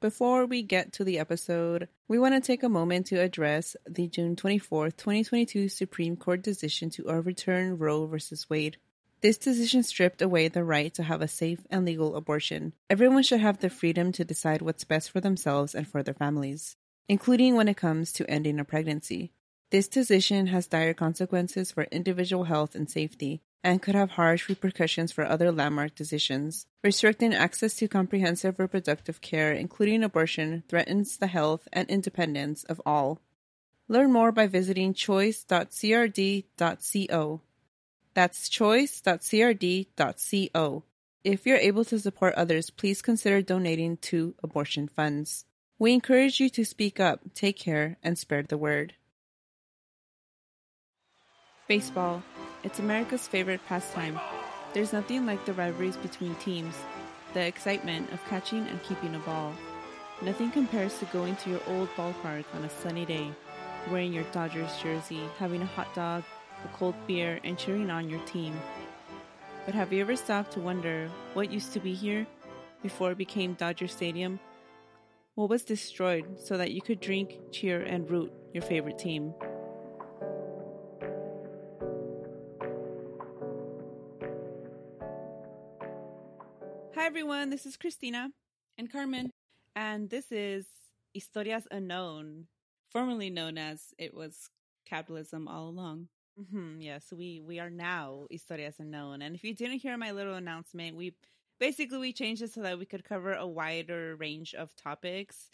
Before we get to the episode, we want to take a moment to address the June 24th, 2022 Supreme Court decision to overturn Roe v. Wade. This decision stripped away the right to have a safe and legal abortion. Everyone should have the freedom to decide what's best for themselves and for their families, including when it comes to ending a pregnancy. This decision has dire consequences for individual health and safety, and could have harsh repercussions for other landmark decisions. Restricting access to comprehensive reproductive care, including abortion, threatens the health and independence of all. Learn more by visiting choice.crd.co. That's choice.crd.co. If you're able to support others, please consider donating to abortion funds. We encourage you to speak up, take care, and spread the word. Baseball. It's America's favorite pastime. There's nothing like the rivalries between teams, the excitement of catching and keeping a ball. Nothing compares to going to your old ballpark on a sunny day, wearing your Dodgers jersey, having a hot dog, a cold beer, and cheering on your team. But have you ever stopped to wonder what used to be here before it became Dodger Stadium? What was destroyed so that you could drink, cheer, and root your favorite team? Everyone. This is Christina and Carmen, and this is Historias Unknown, formerly known as it was capitalism all along. Mm-hmm, yes, we we are now Historias Unknown. And if you didn't hear my little announcement, we basically we changed it so that we could cover a wider range of topics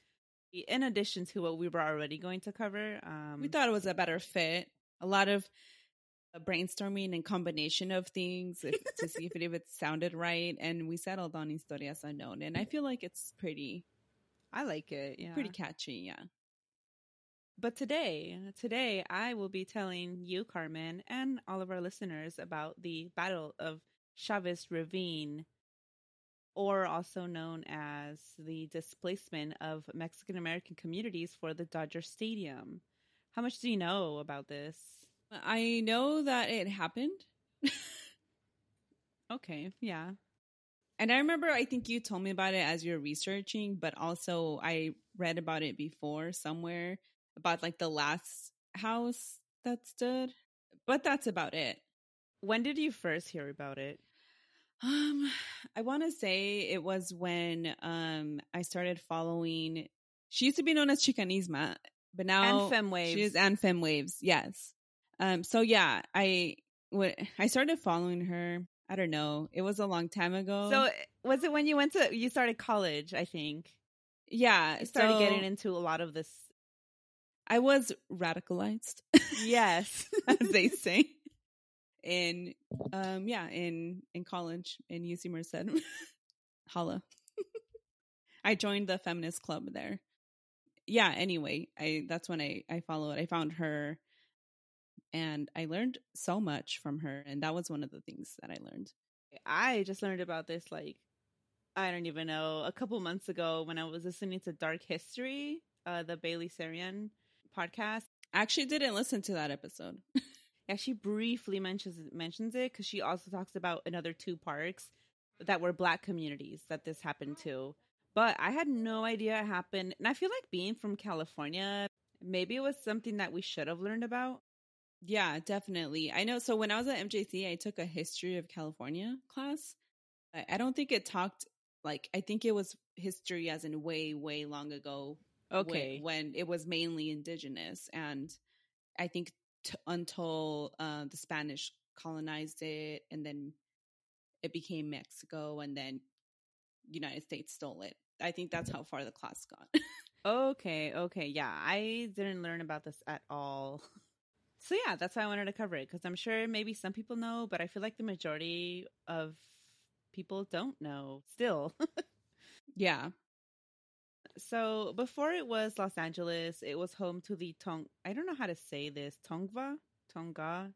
in addition to what we were already going to cover. Um, we thought it was a better fit. A lot of brainstorming and combination of things if, to see if it, if it sounded right, and we settled on Historias Unknown, and I feel like it's pretty. I like it. Yeah, pretty catchy. Yeah. But today, today I will be telling you, Carmen, and all of our listeners about the Battle of Chavez Ravine, or also known as the displacement of Mexican American communities for the Dodger Stadium. How much do you know about this? I know that it happened. okay, yeah. And I remember, I think you told me about it as you're researching, but also I read about it before somewhere about like the last house that stood. But that's about it. When did you first hear about it? Um, I want to say it was when um I started following. She used to be known as Chicanisma, but now and Femwaves. She is and Femwaves. Yes. Um. So yeah, I what I started following her. I don't know. It was a long time ago. So was it when you went to you started college? I think. Yeah, you started so getting into a lot of this. I was radicalized. Yes, as they say. In um yeah in in college in UC Merced, holla. I joined the feminist club there. Yeah. Anyway, I that's when I I followed. I found her and I learned so much from her. And that was one of the things that I learned. I just learned about this like I don't even know a couple months ago when I was listening to Dark History, uh, the Bailey Sarian podcast. I actually didn't listen to that episode. yeah, she briefly mentions mentions it because she also talks about another two parks that were black communities that this happened to. But I had no idea it happened, and I feel like being from California, maybe it was something that we should have learned about. Yeah, definitely. I know. So when I was at MJC, I took a history of California class. I don't think it talked like I think it was history as in way way long ago. Okay, when, when it was mainly indigenous, and I think t- until uh, the Spanish colonized it, and then it became Mexico, and then United States stole it. I think that's how far the class got. Okay, okay. Yeah, I didn't learn about this at all. So yeah, that's why I wanted to cover it because I'm sure maybe some people know, but I feel like the majority of people don't know still. yeah. So before it was Los Angeles, it was home to the Tong. I don't know how to say this. Tongva, Tonga,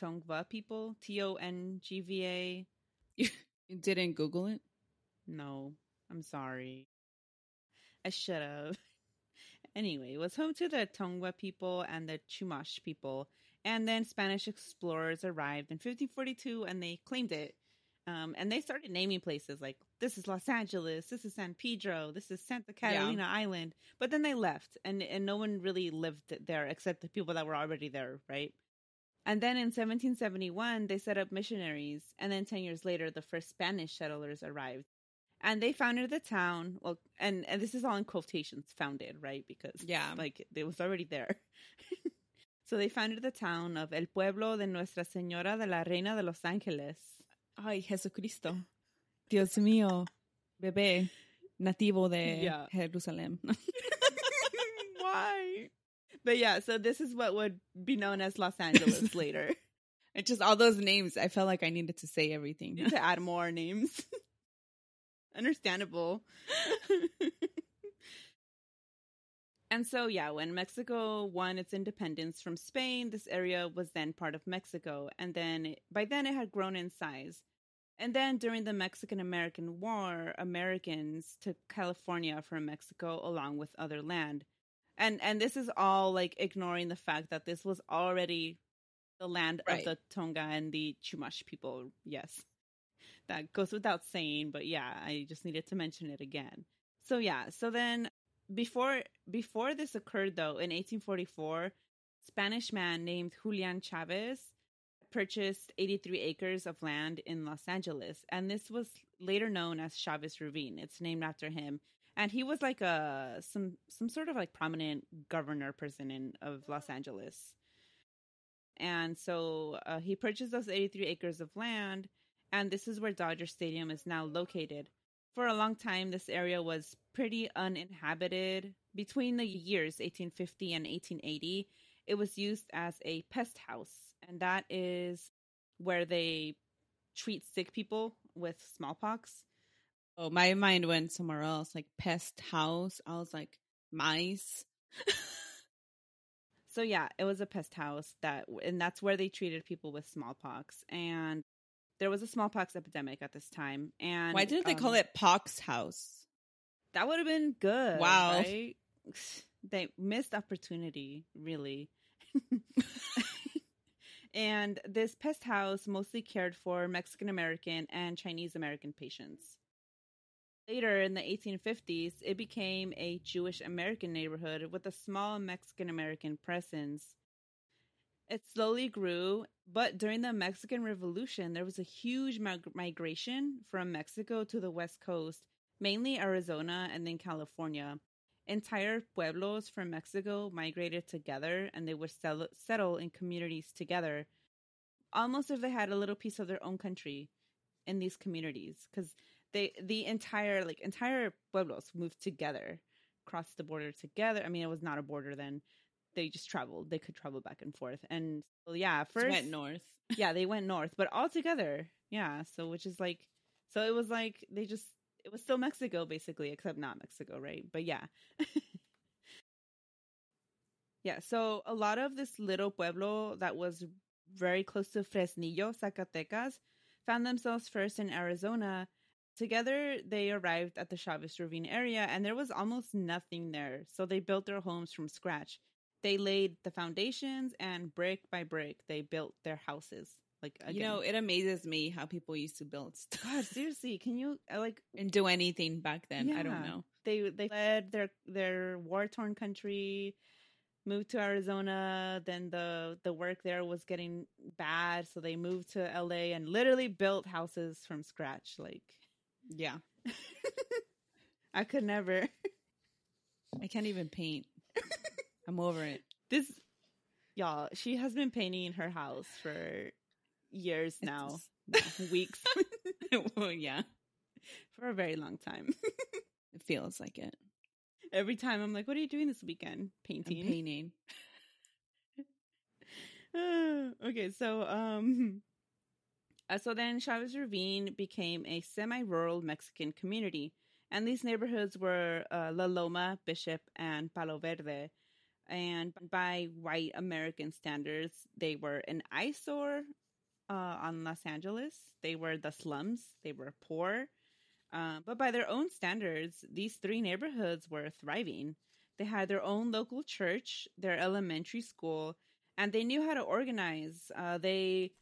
Tongva people. T O N G V A. You didn't Google it? No, I'm sorry. I should have. Anyway, it was home to the Tongva people and the Chumash people. And then Spanish explorers arrived in 1542 and they claimed it. Um, and they started naming places like this is Los Angeles, this is San Pedro, this is Santa Catalina yeah. Island. But then they left and, and no one really lived there except the people that were already there, right? And then in 1771, they set up missionaries. And then 10 years later, the first Spanish settlers arrived and they founded the town. Well and and this is all in quotations founded right? Because yeah. like it was already there. So they founded the town of el pueblo de nuestra señora de la reina de los ángeles. Ay jesucristo. Dios mío bebé nativo de yeah. jerusalem why? But yeah so this is what would be known as los angeles later. It's just all those names i felt like i needed to say everything. To add more names Understandable. and so, yeah, when Mexico won its independence from Spain, this area was then part of Mexico. And then by then it had grown in size. And then during the Mexican American War, Americans took California from Mexico along with other land. And and this is all like ignoring the fact that this was already the land right. of the Tonga and the Chumash people. Yes that goes without saying, but yeah, I just needed to mention it again. So yeah, so then before before this occurred though, in 1844, Spanish man named Julian Chavez purchased 83 acres of land in Los Angeles, and this was later known as Chavez Ravine. It's named after him. And he was like a some some sort of like prominent governor person in of Los Angeles. And so uh, he purchased those 83 acres of land and this is where Dodger Stadium is now located. For a long time, this area was pretty uninhabited. Between the years 1850 and 1880, it was used as a pest house, and that is where they treat sick people with smallpox. Oh, my mind went somewhere else, like pest house. I was like, mice. so yeah, it was a pest house that, and that's where they treated people with smallpox. And there was a smallpox epidemic at this time. And why didn't um, they call um, it Pox House? That would have been good. Wow. Right? They missed opportunity, really. and this pest house mostly cared for Mexican American and Chinese American patients. Later in the 1850s, it became a Jewish American neighborhood with a small Mexican American presence it slowly grew, but during the Mexican Revolution, there was a huge mig- migration from Mexico to the West Coast, mainly Arizona and then California. Entire pueblos from Mexico migrated together and they would sell- settle in communities together, almost if they had a little piece of their own country in these communities because they the entire like entire pueblos moved together crossed the border together i mean it was not a border then they just traveled. They could travel back and forth. And well, yeah, first went north. yeah, they went north, but all together. Yeah, so which is like, so it was like they just it was still Mexico basically, except not Mexico, right? But yeah. yeah, so a lot of this little pueblo that was very close to Fresnillo, Zacatecas, found themselves first in Arizona. Together, they arrived at the Chavez Ravine area, and there was almost nothing there. So they built their homes from scratch they laid the foundations and brick by brick they built their houses like again. you know it amazes me how people used to build stuff. God seriously can you uh, like and do anything back then yeah. i don't know. They they led their their war torn country moved to arizona then the the work there was getting bad so they moved to la and literally built houses from scratch like. Yeah. I could never. I can't even paint I'm over it. this y'all, she has been painting her house for years now, weeks. well, yeah, for a very long time. it feels like it. Every time I'm like, "What are you doing this weekend?" Painting. I'm painting. okay, so um uh, so then Chavez Ravine became a semi-rural Mexican community, and these neighborhoods were uh, La Loma, Bishop, and Palo Verde. And by white American standards, they were an eyesore uh, on Los Angeles. They were the slums. They were poor. Uh, but by their own standards, these three neighborhoods were thriving. They had their own local church, their elementary school, and they knew how to organize. Uh, they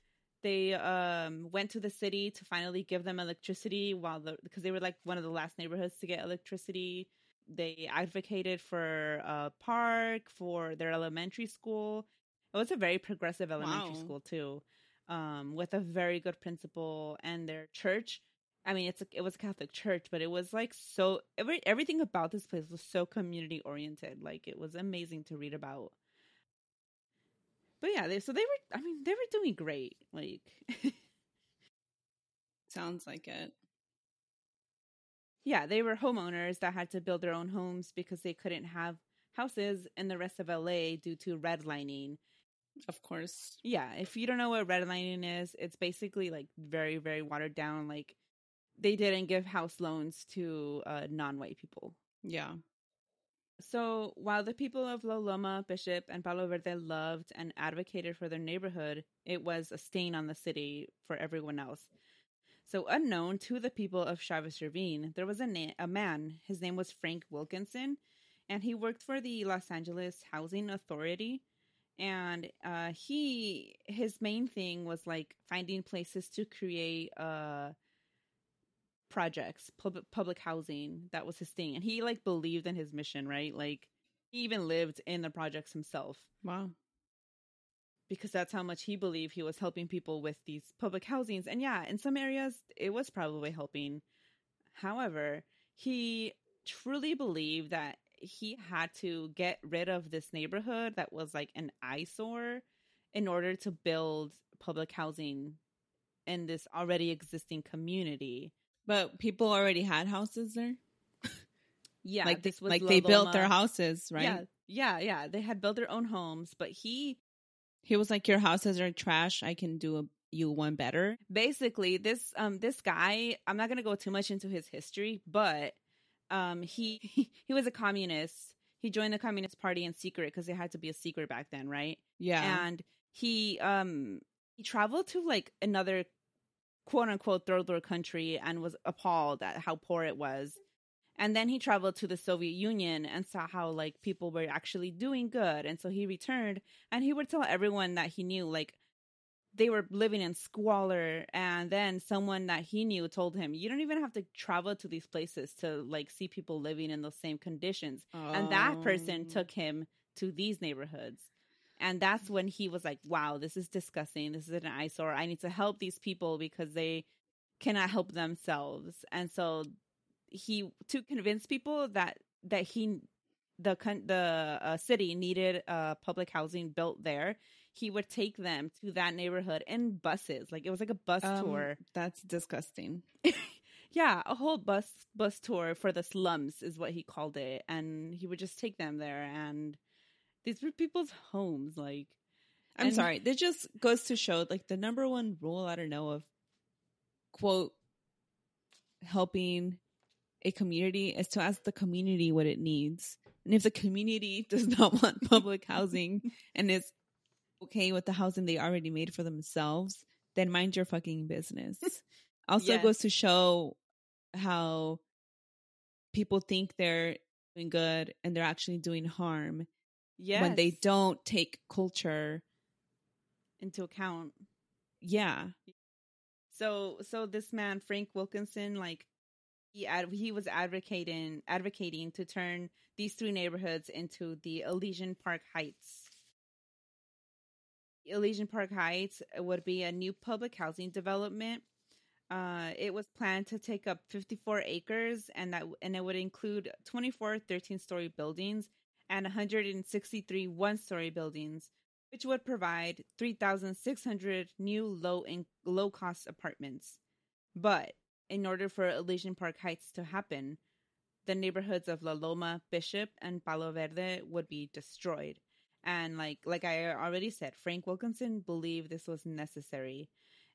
they um, went to the city to finally give them electricity while the because they were like one of the last neighborhoods to get electricity. They advocated for a park for their elementary school. It was a very progressive elementary Wow. school too, um, with a very good principal and their church. I mean, it's a, it was a Catholic church, but it was like so every, everything about this place was so community oriented. Like it was amazing to read about. But yeah, they, so they were. I mean, they were doing great. Like, Sounds like it. Yeah, they were homeowners that had to build their own homes because they couldn't have houses in the rest of LA due to redlining. Of course. Yeah, if you don't know what redlining is, it's basically like very, very watered down. Like, they didn't give house loans to uh, non-white people. Yeah. So while the people of La Loma, Bishop, and Palo Verde loved and advocated for their neighborhood, it was a stain on the city for everyone else. So unknown to the people of Chavez Ravine, there was a, na- a man. His name was Frank Wilkinson, and he worked for the Los Angeles Housing Authority. And uh, he his main thing was like finding places to create uh, projects, public public housing. That was his thing, and he like believed in his mission, right? Like he even lived in the projects himself Wow. Because that's how much he believed he was helping people with these public housings. And yeah, in some areas it was probably helping. However, he truly believed that he had to get rid of this neighborhood that was like an eyesore in order to build public housing in this already existing community. But people already had houses there. Yeah, like this was like they built their houses, right? Yeah, yeah, yeah. They had built their own homes, but he He was like, "Your houses are trash. I can do a, you one better." basically this um this guy i'm not going to go too much into his history but um he he was a communist he joined the communist party in secret because it had to be a secret back then right Yeah. and he um he traveled to like another quote unquote third world country and was appalled at how poor it was and then he traveled to the soviet union and saw how like people were actually doing good. And so he returned and he would tell everyone that he knew like they were living in squalor. And then someone that he knew told him you don't even have to travel to these places to like see people living in those same conditions. And that person Oh. took him to these neighborhoods. And that's when he was like wow this is disgusting. This is an eyesore. I need to help these people because they cannot help themselves. And so he to convince people that that he the the uh, city needed uh, public housing built there he would take them to that neighborhood in buses like it was like a bus Um, tour That's disgusting. yeah a whole bus bus tour for the slums is what he called it and he would just take them there and these were people's homes like I'm And- sorry. this just goes to show like the number one rule I don't know of quote helping a community is to ask the community what it needs. And if the community does not want public housing and is okay with the housing they already made for themselves, then mind your fucking business. Also Yes. goes to show how people think they're doing good and they're actually doing harm yeah when they don't take culture. into account Yeah. So so this man Frank Wilkinson like he ad- he was advocating advocating to turn these three neighborhoods into the Elysian Park Heights. Elysian Park Heights would be a new public housing development. Uh, it was planned to take up 54 acres and that and it would include 24 13 story buildings and 163 one story buildings, which would provide 3,600 new low in- low cost apartments. But in order for Elysian Park Heights to happen, the neighborhoods of La Loma, Bishop, and Palo Verde would be destroyed. And like like I already said, Frank Wilkinson believed this was necessary,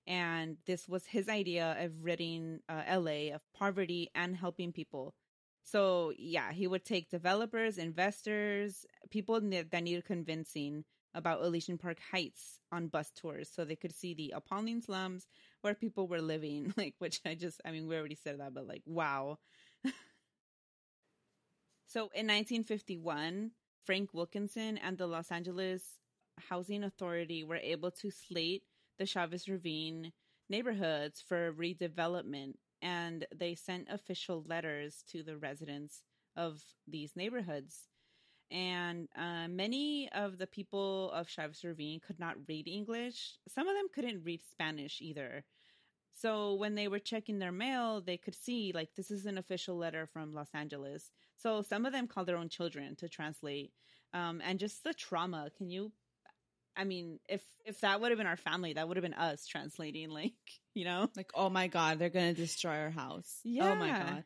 and this was his idea of ridding uh, LA of poverty and helping people. So yeah, he would take developers, investors, people that needed convincing about Elysian Park Heights on bus tours so they could see the appalling slums where people were living. Like, which I just, I mean, we already said that, but like, wow. so in 1951, Frank Wilkinson and the Los Angeles Housing Authority were able to slate the Chavez Ravine neighborhoods for redevelopment, and they sent official letters to the residents of these neighborhoods and uh, many of the people of Chavez Ravine could not read English. Some of them couldn't read Spanish either. So when they were checking their mail, they could see like this is an official letter from Los Angeles. So some of them called their own children to translate. Um, and just the trauma. Can you? I mean, if if that would have been our family, that would have been us translating. Like you know, like oh my god, they're gonna destroy our house. Yeah. Oh my god.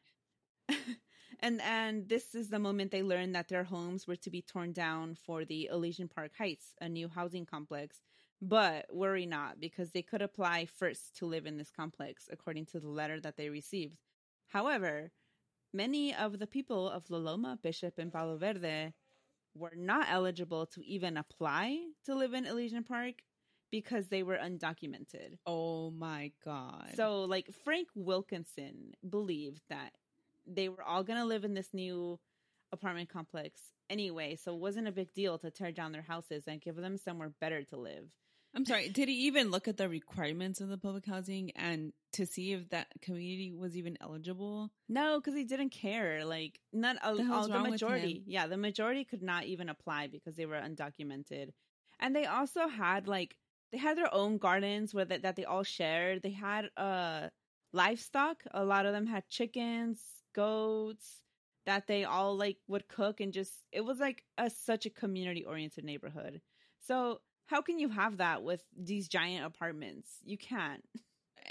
and and this is the moment they learned that their homes were to be torn down for the Elysian Park Heights, a new housing complex. But worry not, because they could apply first to live in this complex, according to the letter that they received. However, many of the people of La Loma, Bishop, and Palo Verde were not eligible to even apply to live in Elysian Park because they were undocumented. Oh my God. So, like, Frank Wilkinson believed that they were all going to live in this new apartment complex anyway, so it wasn't a big deal to tear down their houses and give them somewhere better to live. I'm sorry, did he even look at the requirements of the public housing and to see if that community was even eligible? No, because he didn't care. Like, not all, the, all, the majority. Yeah, the majority could not even apply because they were undocumented. And they also had like they had their own gardens where that, that they all shared. They had uh livestock. A lot of them had chickens, goats that they all like would cook and just it was like a such a community oriented neighborhood. So how can you have that with these giant apartments? You can't.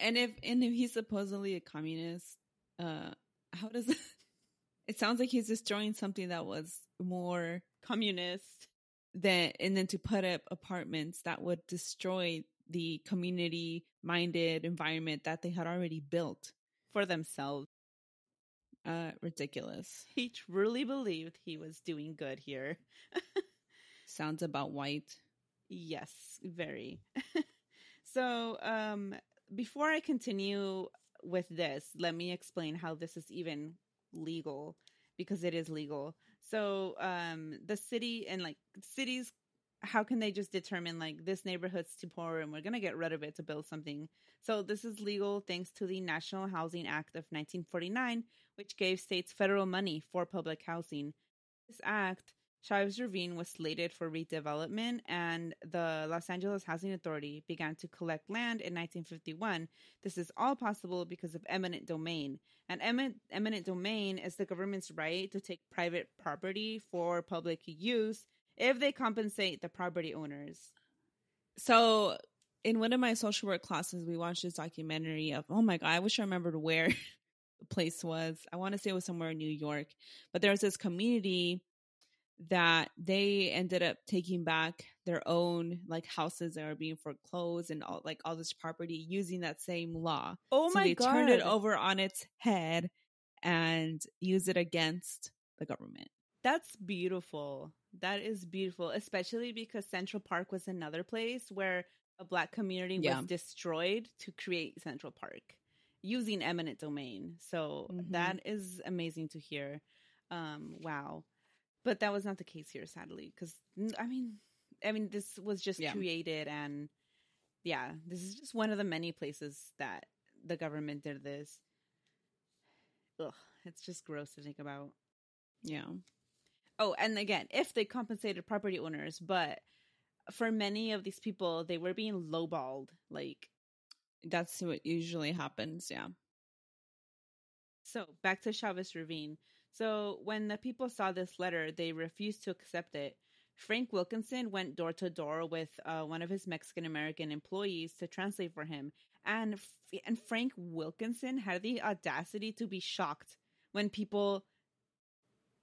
And if and if he's supposedly a communist, uh how does it, it sounds like he's destroying something that was more communist than and then to put up apartments that would destroy the community minded environment that they had already built for themselves. Uh, ridiculous. He truly believed he was doing good here. Sounds about white. Yes, very. so, um, before I continue with this, let me explain how this is even legal because it is legal. So, um, the city and like cities how can they just determine like this neighborhood's too poor and we're going to get rid of it to build something? So this is legal thanks to the National Housing Act of 1949, which gave states federal money for public housing. This act, Chavez Ravine was slated for redevelopment, and the Los Angeles Housing Authority began to collect land in 1951. This is all possible because of eminent domain. And eminent, eminent domain is the government's right to take private property for public use if they compensate the property owners. So, in one of my social work classes, we watched this documentary of, oh my God, I wish I remembered where the place was. I want to say it was somewhere in New York, but there was this community that they ended up taking back their own like houses that are being foreclosed and all like all this property using that same law. Oh my so they god. turned it over on its head and use it against the government. That's beautiful. That is beautiful, especially because Central Park was another place where a black community was destroyed to create Central Park using eminent domain. So mm-hmm. that is amazing to hear. Um, wow. But that was not the case here, sadly, because I mean, I mean, this was just yeah. created, and yeah, this is just one of the many places that the government did this. Ugh, it's just gross to think about. Yeah. Oh, and again, if they compensated property owners, but for many of these people, they were being lowballed. Like that's what usually happens. Yeah. So back to Chavez Ravine. So when the people saw this letter, they refused to accept it. Frank Wilkinson went door to door with uh, one of his Mexican American employees to translate for him, and and Frank Wilkinson had the audacity to be shocked when people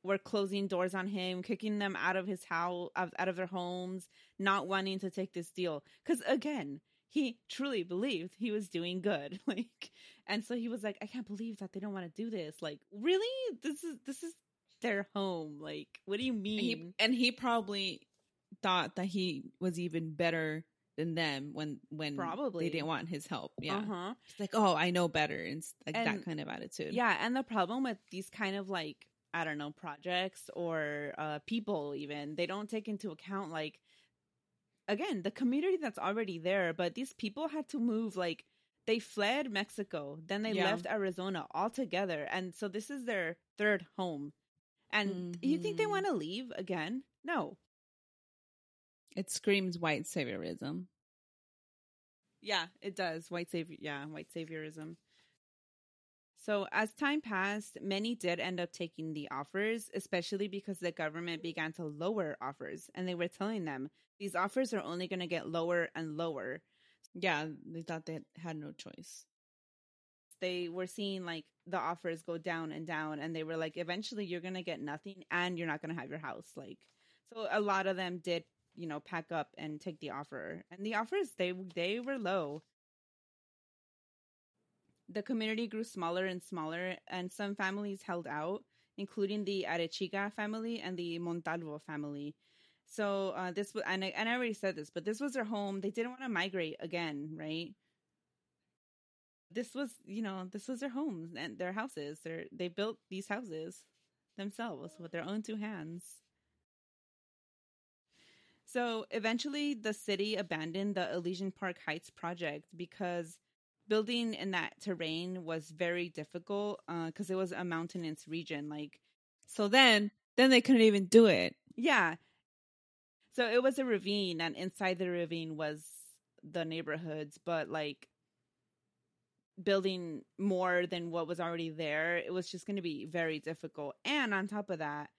were closing doors on him, kicking them out of his house, out of their homes, not wanting to take this deal. Because again, he truly believed he was doing good. Like, and so he was like, I can't believe that they don't want to do this. Like, really? This is this is their home. Like, what do you mean? And he, and he probably thought that he was even better than them when when Probably. they didn't want his help. Yeah, Uh-huh. it's like, oh, I know better, and like that kind of attitude. Yeah, and the problem with these kind of like I don't know projects or uh, people even they don't take into account like again the community that's already there, but these people had to move like they fled Mexico, then they Yeah. left Arizona altogether, and so this is their third home. And you think they Mhm. want to leave again? No. it screams white saviorism. Yeah, it does. White savior, yeah, white saviorism. So as time passed, many did end up taking the offers, especially because the government began to lower offers, and they were telling them these offers are only going to get lower and lower. Yeah, they thought they had no choice. They were seeing like the offers go down and down, and they were like, eventually you're going to get nothing, and you're not going to have your house. Like, so a lot of them did, you know, pack up and take the offer, and the offers they they were low. The community grew smaller and smaller, and some families held out, including the Arechiga family and the Montalvo family. So uh, this was, and I, and I already said this, but this was their home. They didn't want to migrate again, right? This was, you know, this was their homes and their houses. They they built these houses themselves with their own two hands. So eventually, the city abandoned the Elysian Park Heights project because building in that terrain was very difficult because it was a mountainous region. Like, So then, then they couldn't even do it. yeah. So it was a ravine, and inside the ravine was the neighborhoods, but like building more than what was already there, it was just going to be very difficult. And on top of that,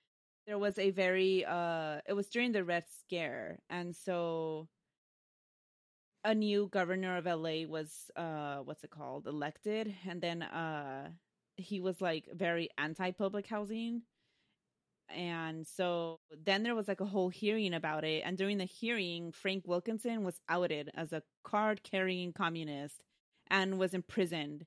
there was a very uh it was during the Red Scare, and so a new governor of LA was uh what's it called elected and then uh he was like very anti public housing and so then there was like a whole hearing about it and during the hearing Frank Wilkinson was outed as a card carrying communist and was imprisoned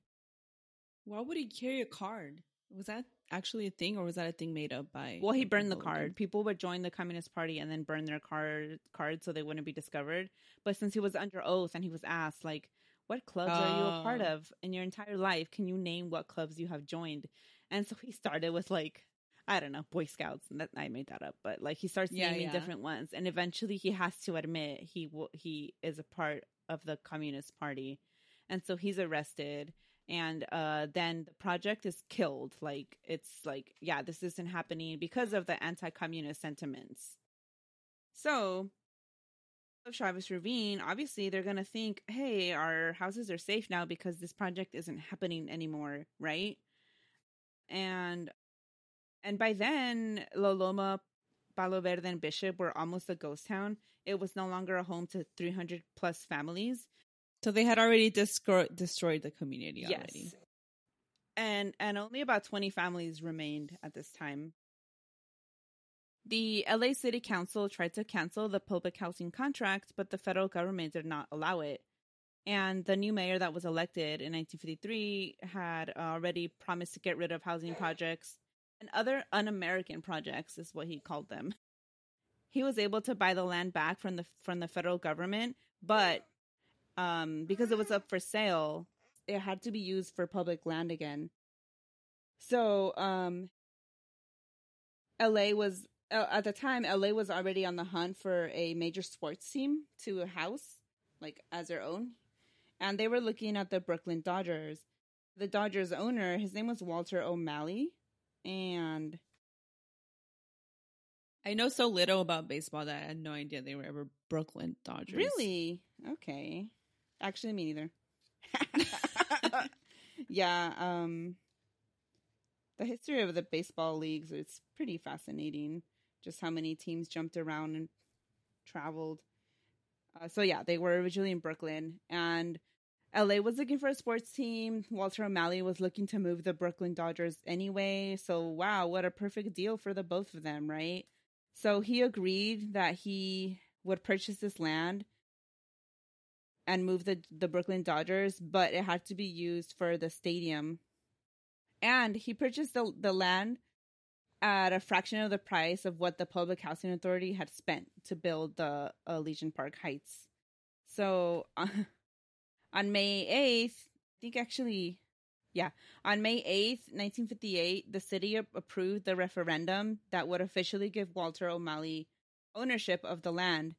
Why would he carry a card? Was that actually a thing, or was that a thing made up by? well he burned the card people would join the communist party and then burn their card card so they wouldn't be discovered but since he was under oath and he was asked like what clubs are you a part Oh. of in your entire life can you name what clubs you have joined and so he started with like i don't know boy scouts and that i made that up but like he starts Yeah, naming yeah. different ones and eventually he has to admit he he is a part of the communist party and so he's arrested and uh then the project is killed like it's like yeah this isn't happening because of the anti-communist sentiments so of Chavez Ravine, obviously they're gonna think, hey, our houses are safe now because this project isn't happening anymore, right? And and by then, La Loma, Palo Verde, and Bishop were almost a ghost town. It was no longer a home to 300 plus families. So they had already descro- destroyed the community already. And and only about 20 families remained at this time. The LA City Council tried to cancel the public housing contract, but the federal government did not allow it. And the new mayor that was elected in 1953 had already promised to get rid of housing projects and other un American projects, is what he called them. He was able to buy the land back from the from the federal government, but um, because it was up for sale, it had to be used for public land again. So, um, LA was uh, at the time LA was already on the hunt for a major sports team to house, like as their own, and they were looking at the Brooklyn Dodgers. The Dodgers owner, his name was Walter O'Malley, and I know so little about baseball that I had no idea they were ever Brooklyn Dodgers. Really? Okay. Actually, me neither. yeah. Um. the history of the baseball leagues. It's pretty fascinating, just how many teams jumped around and traveled. Uh, so yeah, they were originally in Brooklyn, and LA was looking for a sports team. Walter O'Malley was looking to move the Brooklyn Dodgers anyway. So wow, what a perfect deal for the both of them, right? So he agreed that he would purchase this land and move the the Brooklyn Dodgers, but it had to be used for the stadium. And he purchased the the land at a fraction of the price of what the Public Housing Authority had spent to build the uh, Elysian Park Heights. So uh, on May 8th, I think actually, yeah, on May 8th, 1958, the city approved the referendum that would officially give Walter O'Malley ownership of the land.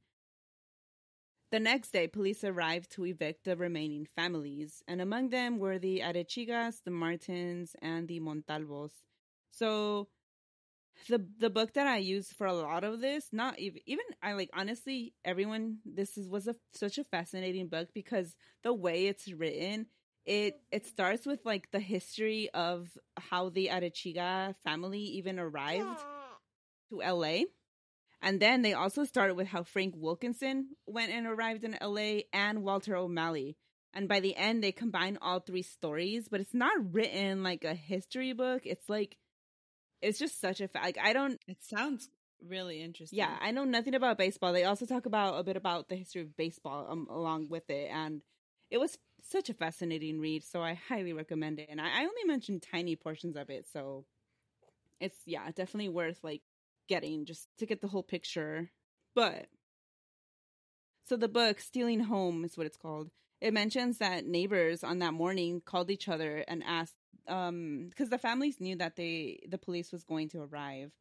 The next day, police arrived to evict the remaining families, and among them were the Arechigas, the Martins, and the Montalvos. So, the the book that I used for a lot of this, not even even I like honestly, everyone, this is was a such a fascinating book because the way it's written, it it starts with like the history of how the Arechiga family even arrived to LA and then they also started with how Frank Wilkinson went and arrived in LA and Walter O'Malley. And by the end, they combine all three stories, but it's not written like a history book. It's like, it's just such a fact. Like, I don't. It sounds really interesting. Yeah, I know nothing about baseball. They also talk about a bit about the history of baseball um, along with it. And it was such a fascinating read. So I highly recommend it. And I, I only mentioned tiny portions of it. So it's, yeah, definitely worth like getting just to get the whole picture. But so the book Stealing Home is what it's called. It mentions that neighbors on that morning called each other and asked um because the families knew that they the police was going to arrive.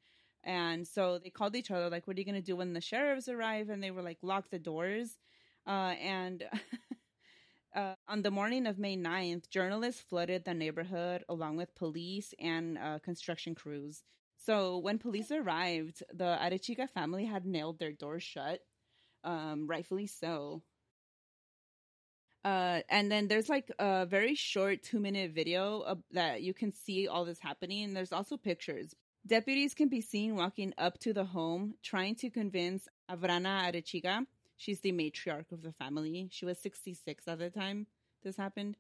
And so they called each other like what are you going to do when the sheriffs arrive and they were like lock the doors. Uh and Uh, on the morning of May 9th, journalists flooded the neighborhood along with police and uh, construction crews. So when police arrived, the Arechiga family had nailed their doors shut, um, rightfully so. Uh, and then there's like a very short two minute video that you can see all this happening. There's also pictures. Deputies can be seen walking up to the home, trying to convince Abrana Arechiga. She's the matriarch of the family. She was 66 at the time this happened.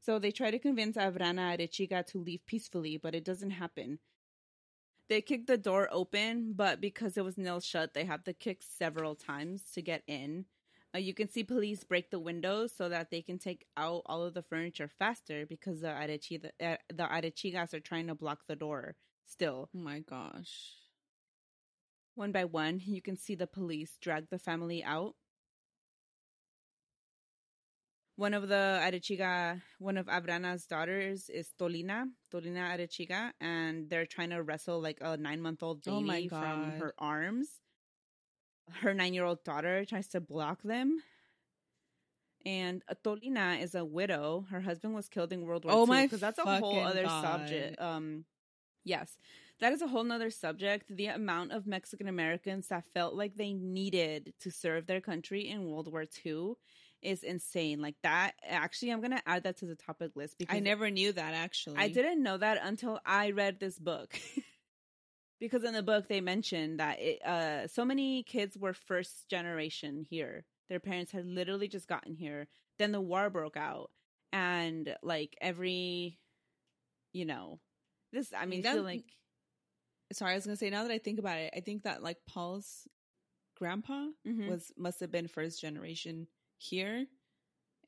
So they try to convince Abrana Arechiga to leave peacefully, but it doesn't happen. They kicked the door open, but because it was nailed shut, they have to kick several times to get in. Uh, you can see police break the windows so that they can take out all of the furniture faster because the Arechi, the, uh, the Arechigas are trying to block the door still. Oh my gosh. One by one, you can see the police drag the family out one of the Arechiga, one of Abrana's daughters is Tolina, Tolina Arechiga, and they're trying to wrestle like a nine month old oh baby oh from her arms. Her nine year old daughter tries to block them. And Tolina is a widow. Her husband was killed in World War oh II. Because that's a whole other God. subject. Um, yes, that is a whole nother subject. The amount of Mexican Americans that felt like they needed to serve their country in World War II is insane. Like that. Actually, I'm gonna add that to the topic list because I never knew that. Actually, I didn't know that until I read this book. because in the book they mentioned that it, uh, so many kids were first generation here. Their parents had literally just gotten here. Then the war broke out, and like every, you know, this. I mean, that, like. Sorry, I was gonna say. Now that I think about it, I think that like Paul's grandpa mm-hmm. was must have been first generation here.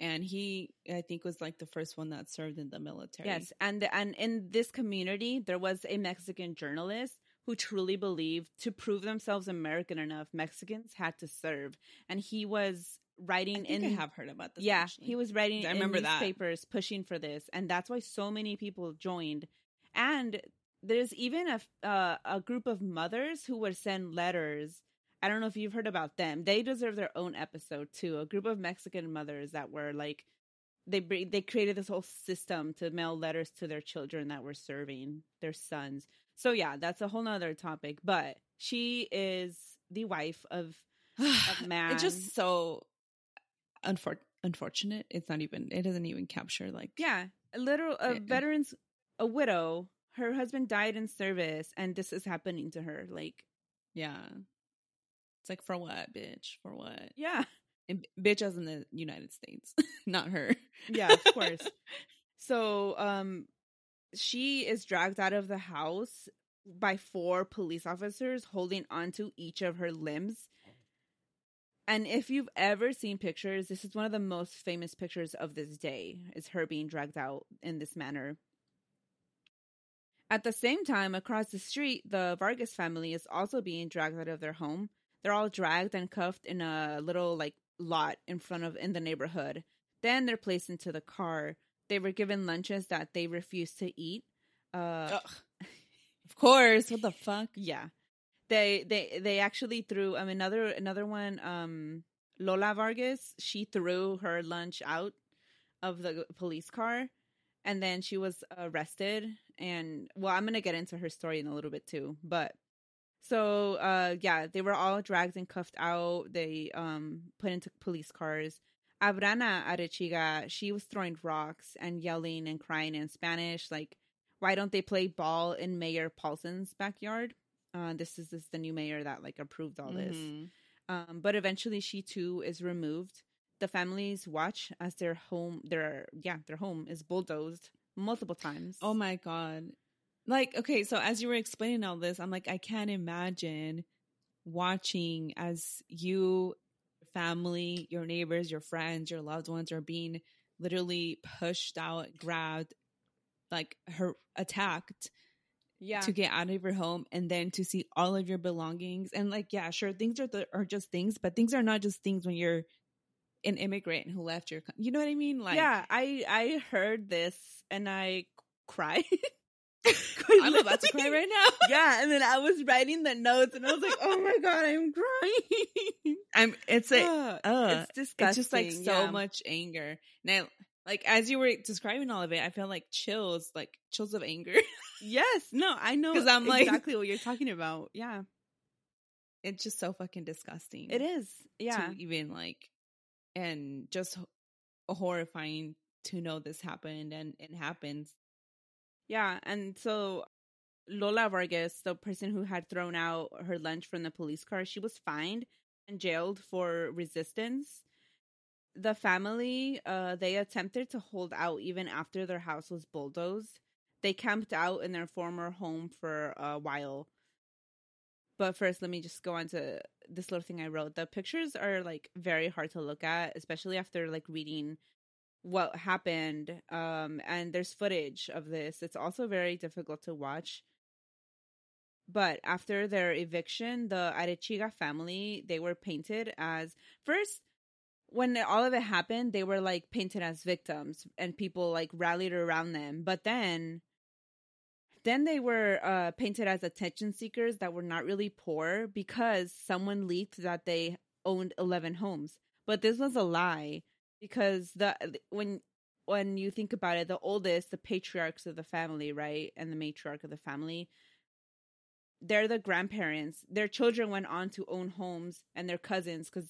And he i think was like the first one that served in the military. Yes and and in this community there was a mexican journalist who truly believed to prove themselves american enough mexicans had to serve. And he was writing in I have heard about this yeah actually. he was writing I remember in newspapers that. pushing for this. And that's why so many people joined. And there's even a uh, a group of mothers who would send letters I don't know if you've heard about them. They deserve their own episode too. A group of Mexican mothers that were like they they created this whole system to mail letters to their children that were serving their sons. So yeah, that's a whole nother topic. But she is the wife of a man. it's just so unfor- unfortunate. It's not even. It doesn't even capture like yeah, a literal a veterans a widow. her husband died in service and this is happening to her. Like, Yeah. It's like for what, bitch? For what? yeah. And bitch as in the United States, not her. Yeah, of course. so, um, she is dragged out of the house by four police officers holding onto each of her limbs. And if you've ever seen pictures, this is one of the most famous pictures of this day is her being dragged out in this manner. At the same time, across the street, the Vargas family is also being dragged out of their home. They're all dragged and cuffed in a little like lot in front of in the neighborhood. Then they're placed into the car. They were given lunches that they refused to eat. Uh. Of course. What the fuck? yeah, they they they actually threw um another another one um Lola Vargas. She threw her lunch out of the police car, and then she was arrested. And well, I'm gonna get into her story in a little bit too, but. So, uh, yeah, they were all dragged and cuffed out. They um put into police cars. Abrana Arechiga, she was throwing rocks and yelling and crying in Spanish, like, why don't they play ball in Mayor Poulson's backyard? Uh, this is this is the new mayor that like approved all this. Mhm. Um, but eventually she too is removed. The families watch as their home their yeah, their home is bulldozed multiple times. Oh my god. Like, okay, so as you were explaining all this, I'm like, I can't imagine watching as you, family, your neighbors, your friends, your loved ones are being literally pushed out, grabbed, like her attacked yeah. to get out of your home and then to see all of your belongings. And like, yeah, sure, things are the, are just things, but things are not just things when you're an immigrant who left your, co- you know what I mean? Like, yeah, I I heard this and I cried. I'm about to cry right now. yeah, and then I was writing the notes and I was like, "Oh my god, I'm crying." I'm. It's like, Ugh, uh, it's disgusting. it's just like so yeah. much anger. Now, like as you were describing all of it, I felt like chills, like chills of anger. Yes, no, I know 'Cause I'm like- exactly what you're talking about. Yeah, it's just so fucking disgusting. it is. Yeah, to even like, and just horrifying to know this happened and it happens. Yeah, and so Lola Vargas, the person who had thrown out her lunch from the police car, she was fined and jailed for resistance. The family, uh, they attempted to hold out even after their house was bulldozed. They camped out in their former home for a while. But first, let me just go on to this little thing I wrote. The pictures are like very hard to look at, especially after like reading what happened um and there's footage of this. It's also very difficult to watch. But after their eviction the arechiga family they were painted as first when all of it happened they were like painted as victims and people like rallied around them. But then then they were uh painted as attention seekers that were not really poor because someone leaked that they owned 11 homes. But this was a lie because the when when you think about it the oldest the patriarchs of the family right and the matriarch of the family they're the grandparents. Their children went on to own homes and their cousins because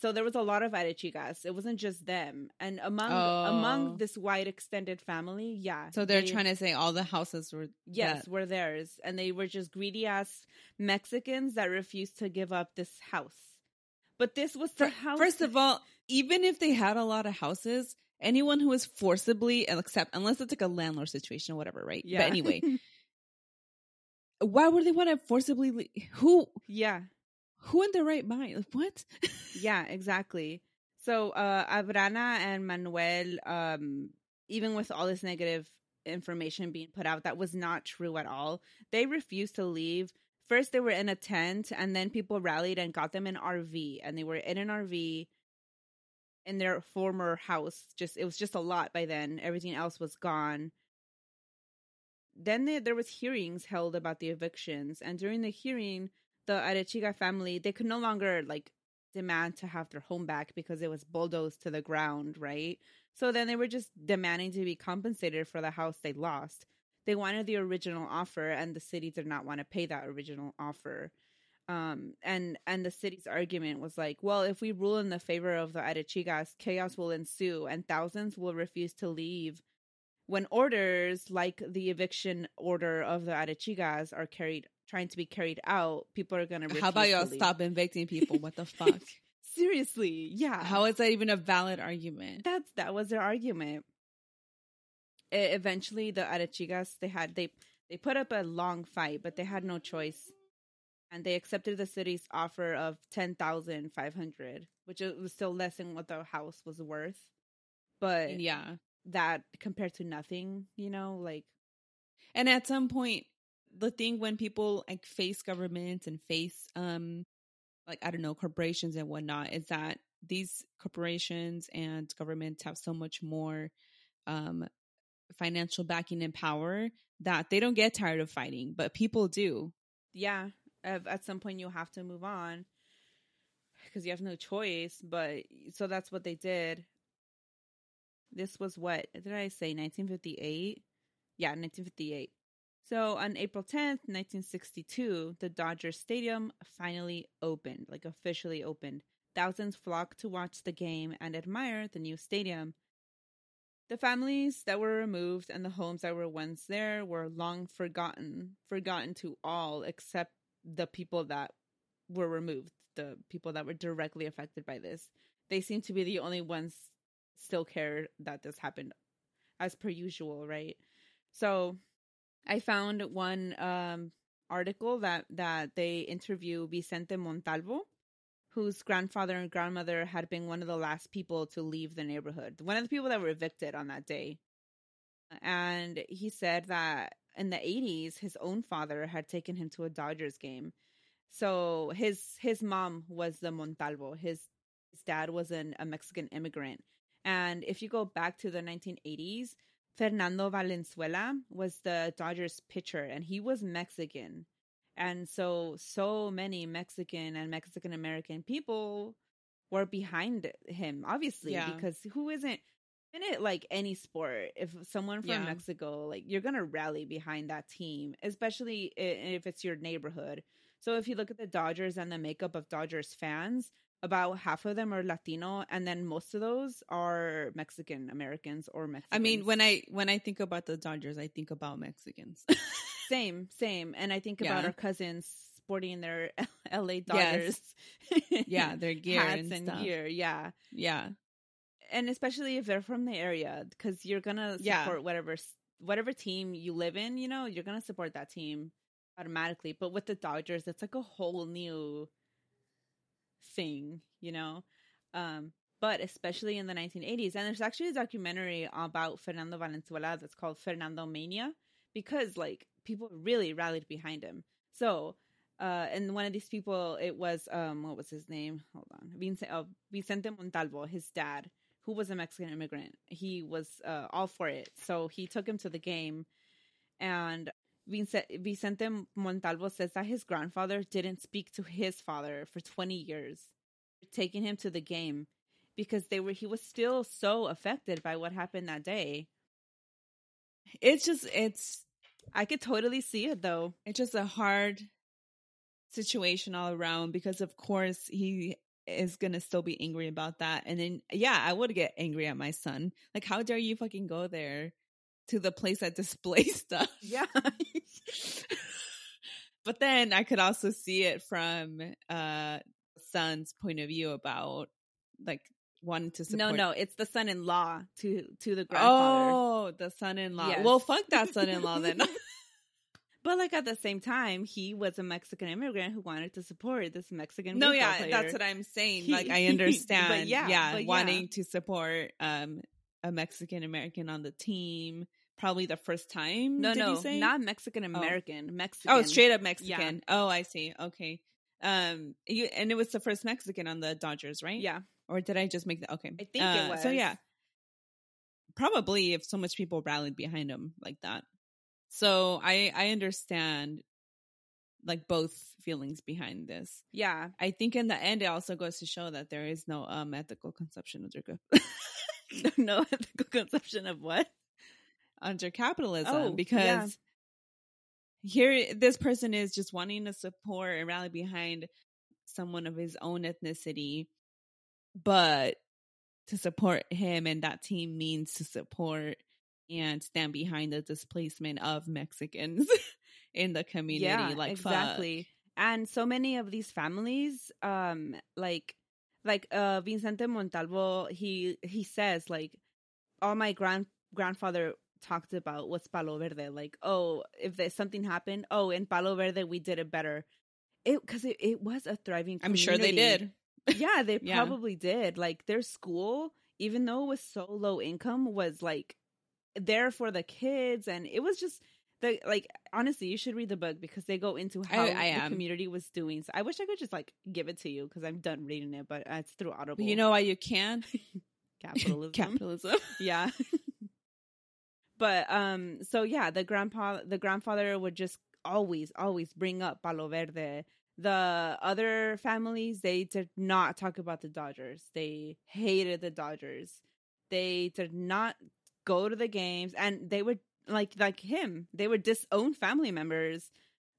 so there was a lot of arechigas it wasn't just them. And among Oh. among this wide extended family yeah So they're they- trying to say all the houses were yes that- were theirs. And they were just greedy ass mexicans that refused to give up this house. But this was the Fir- house First of all, even if they had a lot of houses, anyone who is forcibly except unless it's like a landlord situation or whatever, right? yeah But anyway, why would they want to forcibly le- who yeah who in their right mind? Like, what? Yeah, exactly. So uh Abrana and Manuel, um, even with all this negative information being put out that was not true at all, they refused to leave. First they were in a tent and then people rallied and got them an RV and they were in an RV in their former house. Just it was just a lot by then. Everything else was gone. Then they, there was hearings held about the evictions and during the hearing the Arechiga family they could no longer like demand to have their home back because it was bulldozed to the ground, right? So then they were just demanding to be compensated for the house they lost. They wanted the original offer and the city did not want to pay that original offer. Um and and the city's argument was like, well, if we rule in the favor of the Arechigas, chaos will ensue and thousands will refuse to leave when orders like the eviction order of the Arechigas are carried trying to be carried out, people are gonna How about y'all to stop evicting people? What the fuck? Seriously, yeah. How is that even a valid argument? That's that was their argument. E- eventually, the Arechigas they had they they put up a long fight, but they had no choice, and they accepted the city's offer of ten thousand five hundred, which was still less than what the house was worth. But Yeah. that compared to nothing, you know, like And at some point, the thing when people like face governments and face um like I don't know, corporations and whatnot is that these corporations and governments have so much more um financial backing and power that they don't get tired of fighting, but people do. yeah, at at some point you have to move on because you have no choice. But so that's what they did. This was what did I say? 1958. Yeah, 1958. So on April 10th, 1962, the Dodger Stadium finally opened, like officially opened. Thousands flocked to watch the game and admire the new stadium. The families that were removed and the homes that were once there were long forgotten, forgotten to all except the people that were removed, the people that were directly affected by this. They seem to be the only ones still care that this happened as per usual, right? So I found one um article that that they interview Vicente Montalvo, whose grandfather and grandmother had been one of the last people to leave the neighborhood. One of the people that were evicted on that day. And he said that in the 80s his own father had taken him to a Dodgers game. So his his mom was the Montalvo. His his dad was an, a Mexican immigrant. And if you go back to the 1980s, Fernando Valenzuela was the Dodgers pitcher and he was Mexican. And so so many Mexican and Mexican American people were behind him, obviously, Yeah. because who isn't in it like any sport if someone from Yeah. Mexico like you're going to rally behind that team, especially if it's your neighborhood. So if you look at the Dodgers and the makeup of Dodgers fans, about half of them are Latino, and then most of those are Mexican Americans or Mexicans. I mean, when I when I think about the Dodgers, I think about Mexicans. same, same, and I think about our cousins sporting their L.A. Dodgers, yeah, their gear hats and, and, stuff. gear, yeah, Yeah. And especially if they're from the area, because you're gonna Yeah. support whatever whatever team you live in. You know, you're gonna support that team automatically. But with the Dodgers, it's like a whole new thing, you know. Um, but especially in the 1980s, and there's actually a documentary about Fernando Valenzuela that's called Fernando Mania because like people really rallied behind him. So, uh, and one of these people, it was um, what was his name? Hold on, Vicente, uh, Vicente Montalvo, his dad, who was a Mexican immigrant. He was uh, all for it, so he took him to the game, and Vicente, Montalvo says that his grandfather didn't speak to his father for 20 years, taking him to the game because they were he was still so affected by what happened that day. It's just it's I could totally see it though. it's just a hard situation all around because of course he is gonna still be angry about that. And then yeah, I would get angry at my son. Like how dare you fucking go there to the place that displays stuff? Yeah. but then I could also see it from uh son's point of view about like wanting to support. no, no, it's the son-in-law to to the grandfather. Oh, the son-in-law. Yes. Well, fuck that son-in-law then. But like at the same time, he was a Mexican immigrant who wanted to support this Mexican. no, yeah, player. that's what I'm saying. He- like I but understand. yeah, yeah, but yeah. wanting to support um a Mexican American on the team. Probably the first time. No, did no, say? not Mexican American. Mexican. Oh, straight up Mexican. Oh, I see. Okay. Um, you and it was the first Mexican on the Dodgers, right? Yeah, Or did I just make that? Okay. I think Uh, it was. So yeah, probably if so much people rallied behind him like that. So I I understand like both feelings behind this. yeah. I think in the end it also goes to show that there is no um ethical conception of under no ethical conception of what? under capitalism Oh, because yeah. here this person is just wanting to support and rally behind someone of his own ethnicity but to support him and that team means to support and stand behind the displacement of Mexicans in the community. Yeah, like exactly. fuck. And so many of these families, um, like like uh Vicente Montalvo, he he says like all my grand grandfather talked about was Palo Verde. Like, oh, if there's something happened, oh, in Palo Verde we did it better. It because it, it was a thriving. I'm sure they did. yeah, they Yeah. probably did. Like their school, even though it was so low income, was like there for the kids, and it was just the like. Honestly, you should read the book because they go into how I the am. community was doing. So I wish I could just like give it to you because I'm done reading it, but uh, it's through Audible. You know why you can? capitalism. Capitalism. yeah. but um, so yeah, the grandpa, the grandfather would just always, always bring up Palo Verde. The other families, they did not talk about the Dodgers. They hated the Dodgers. They did not go to the games, and they would like like him. They would disown family members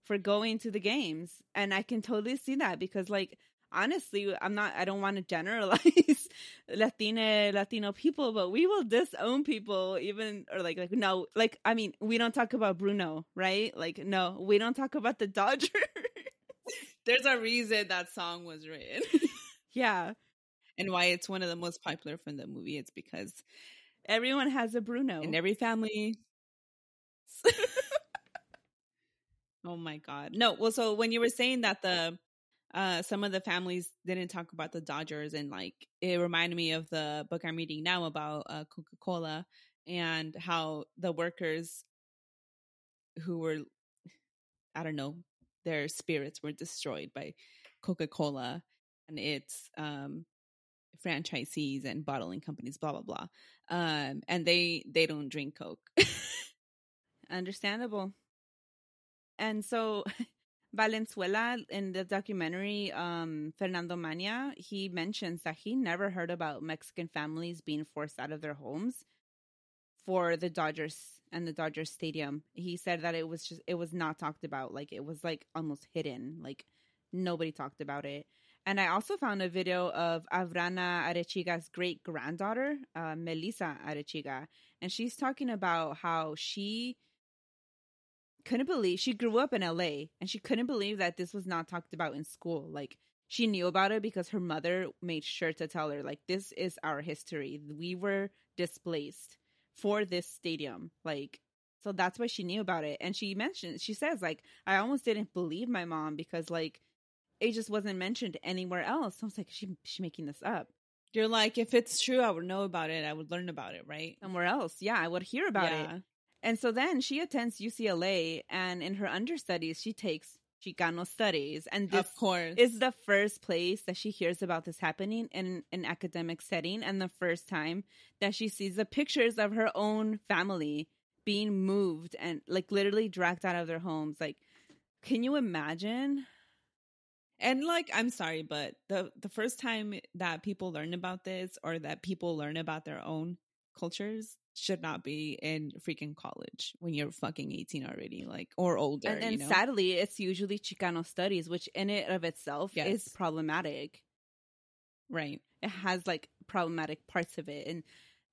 for going to the games, and I can totally see that because like honestly, I'm not. I don't want to generalize Latina Latino people, but we will disown people even or like like no, like I mean, we don't talk about Bruno, right? Like no, we don't talk about the dodger There's a reason that song was written. yeah, and why it's one of the most popular from the movie. It's because everyone has a Bruno. in every family. oh my god. No, well so when you were saying that the uh some of the families didn't talk about the Dodgers and like it reminded me of the book I'm reading now about uh Coca-Cola and how the workers who were I don't know, their spirits were destroyed by Coca-Cola and its um franchisees and bottling companies blah blah blah um and they they don't drink coke Understandable. And so Valenzuela in the documentary um Fernando Mania, he mentions that he never heard about Mexican families being forced out of their homes for the Dodgers and the Dodgers stadium. He said that it was just it was not talked about, like it was like almost hidden, like nobody talked about it. And I also found a video of Abrana Arechiga's great granddaughter, uh, Melissa Arechiga, and she's talking about how she couldn't believe she grew up in LA and she couldn't believe that this was not talked about in school. Like she knew about it because her mother made sure to tell her like this is our history. We were displaced for this stadium. Like so that's why she knew about it. And she mentioned she says like I almost didn't believe my mom because like it just wasn't mentioned anywhere else. I was like she she making this up. you're like if it's true i would know about it i would learn about it right Somewhere else. Yeah, I would hear about it. And so then she attends UCLA, and in her understudies, she takes Chicano studies, and this of course is the first place that she hears about this happening in an academic setting, and the first time that she sees the pictures of her own family being moved and like literally dragged out of their homes. Like, can you imagine? And like, I'm sorry, but the the first time that people learn about this or that people learn about their own cultures should not be in freaking college when you're fucking 18 already, like or older. and and you know? sadly, it's usually Chicano studies, which in it of itself Yes. is problematic. right? it has like problematic parts of it and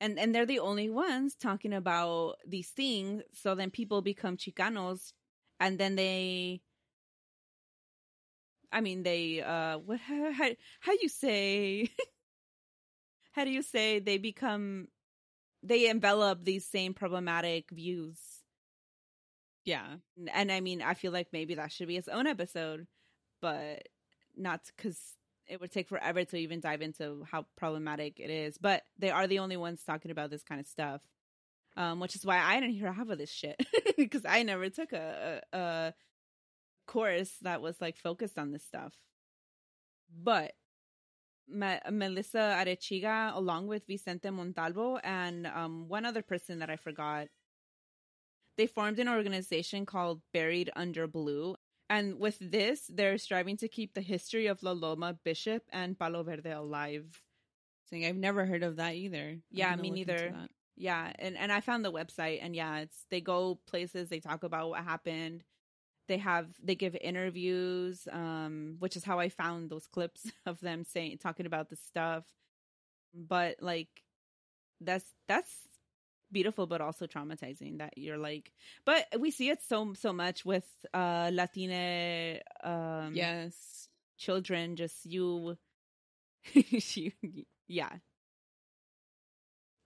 and and they're the only ones talking about these things so then people become chicanos and then they i mean they uh what how how, how you say how do you say they become they envelop these same problematic views Yeah, and I mean, I feel like maybe that should be its own episode, but not because it would take forever to even dive into how problematic it is. But they are the only ones talking about this kind of stuff, um, which is why I didn't hear half of this shit because I never took a, a, a course that was like focused on this stuff. But Ma- Melissa Arechiga, along with Vicente Montalvo and um, one other person that I forgot, they formed an organization called Buried Under Blue. And with this, they're striving to keep the history of La Loma, Bishop, and Palo Verde alive. saying I've never heard of that either. Yeah, me neither. Yeah, and and I found the website, and yeah, it's they go places, they talk about what happened. They have they give interviews, um, which is how I found those clips of them saying talking about the stuff. But like, that's that's beautiful but also traumatizing that you're like but we see it so so much with uh latina um yes children just you, you yeah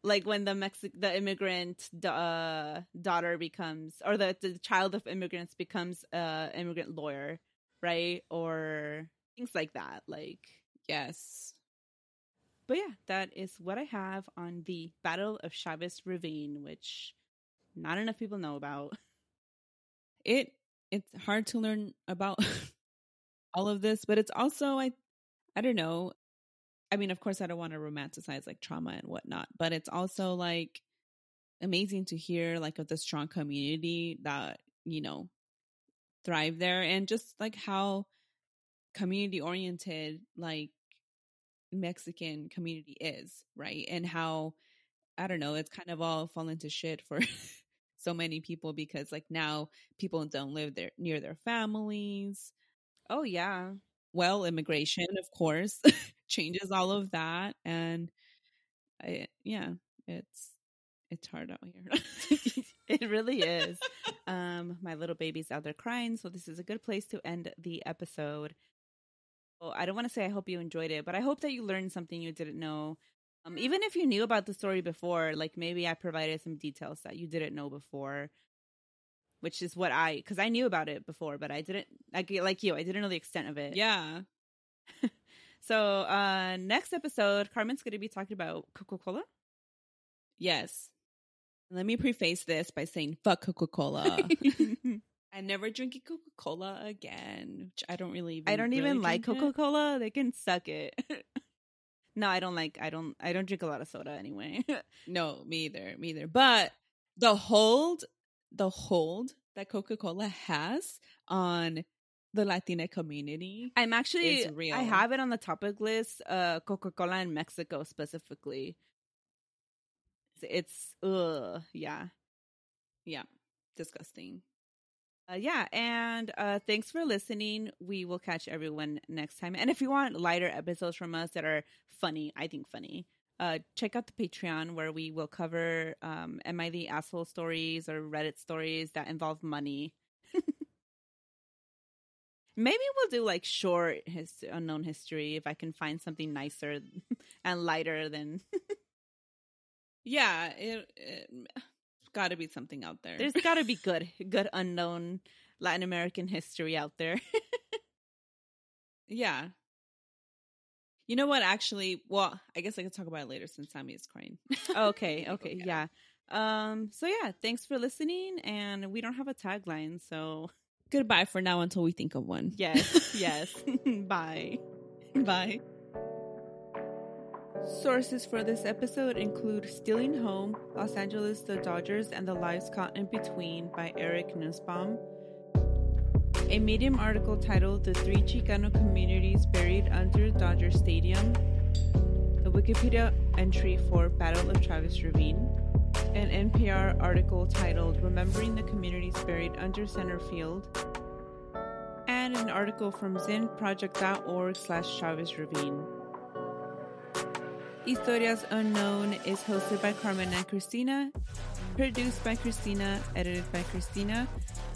like when the Mexic the immigrant uh, daughter becomes or the the child of immigrants becomes a immigrant lawyer, right? Or things like that. Like yes. But yeah, that is what I have on the Battle of Chavez Ravine, which not enough people know about. It it's hard to learn about all of this, but it's also I I don't know, I mean, of course, I don't want to romanticize like trauma and whatnot, but it's also like amazing to hear like of the strong community that, you know, thrive there and just like how community oriented like Mexican community is, right? And how, I don't know, it's kind of all fallen to shit for so many people because like now people don't live there near their families. Oh, yeah. Well, immigration, of course. changes all of that and I, yeah it's it's hard out here. It really is. Um my little baby's out there crying so this is a good place to end the episode. Well, i don't want to say i hope you enjoyed it but i hope that you learned something you didn't know. Um, even if you knew about the story before like maybe i provided some details that you didn't know before which is what i because i knew about it before but i didn't like like you i didn't know the extent of it. Yeah so, uh, next episode, Carmen's going to be talking about Coca Cola. Yes. Let me preface this by saying, fuck Coca Cola. I'm never drink Coca Cola again, which I don't really. Even, I don't really even like Coca Cola. They can suck it. no, I don't like. I don't. I don't drink a lot of soda anyway. no, me either. Me either. But the hold, the hold that Coca Cola has on the Latina community. I'm actually real. I have it on the topic list. Uh, Coca Cola in Mexico specifically. It's ugh, yeah, yeah, disgusting. Uh, yeah, and uh, thanks for listening. We will catch everyone next time. And if you want lighter episodes from us that are funny, I think funny, uh, check out the Patreon where we will cover um, "Am I the Asshole" stories or Reddit stories that involve money. Maybe we'll do like short his unknown history if I can find something nicer and lighter than. yeah, it, it got to be something out there. There's got to be good, good unknown Latin American history out there. yeah. You know what? Actually, well, I guess I could talk about it later since Sammy is crying. okay, okay, yeah. yeah. Um. So yeah, thanks for listening, and we don't have a tagline, so Goodbye for now until we think of one. Yes, yes. Bye. Bye. Sources for this episode include Stealing Home, Los Angeles, the Dodgers, and the Lives Caught in Between by Eric Nusbaum. A Medium article titled The Three Chicano Communities Buried Under Dodger Stadium. A Wikipedia entry for Battle of Chavez Ravine an NPR article titled Remembering the Communities Buried Under Center Field, and an article from zinnedproject.org slash Chavez Ravine. Historias Unknown is hosted by Carmen and Christina, produced by Christina, edited by Christina,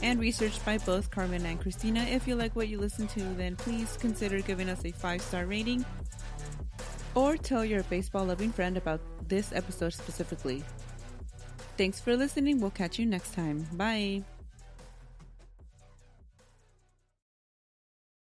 and researched by both Carmen and Christina. If you like what you listen to, then please consider giving us a five star rating or tell your baseball loving friend about this episode specifically. Thanks for listening. We'll catch you next time. Bye.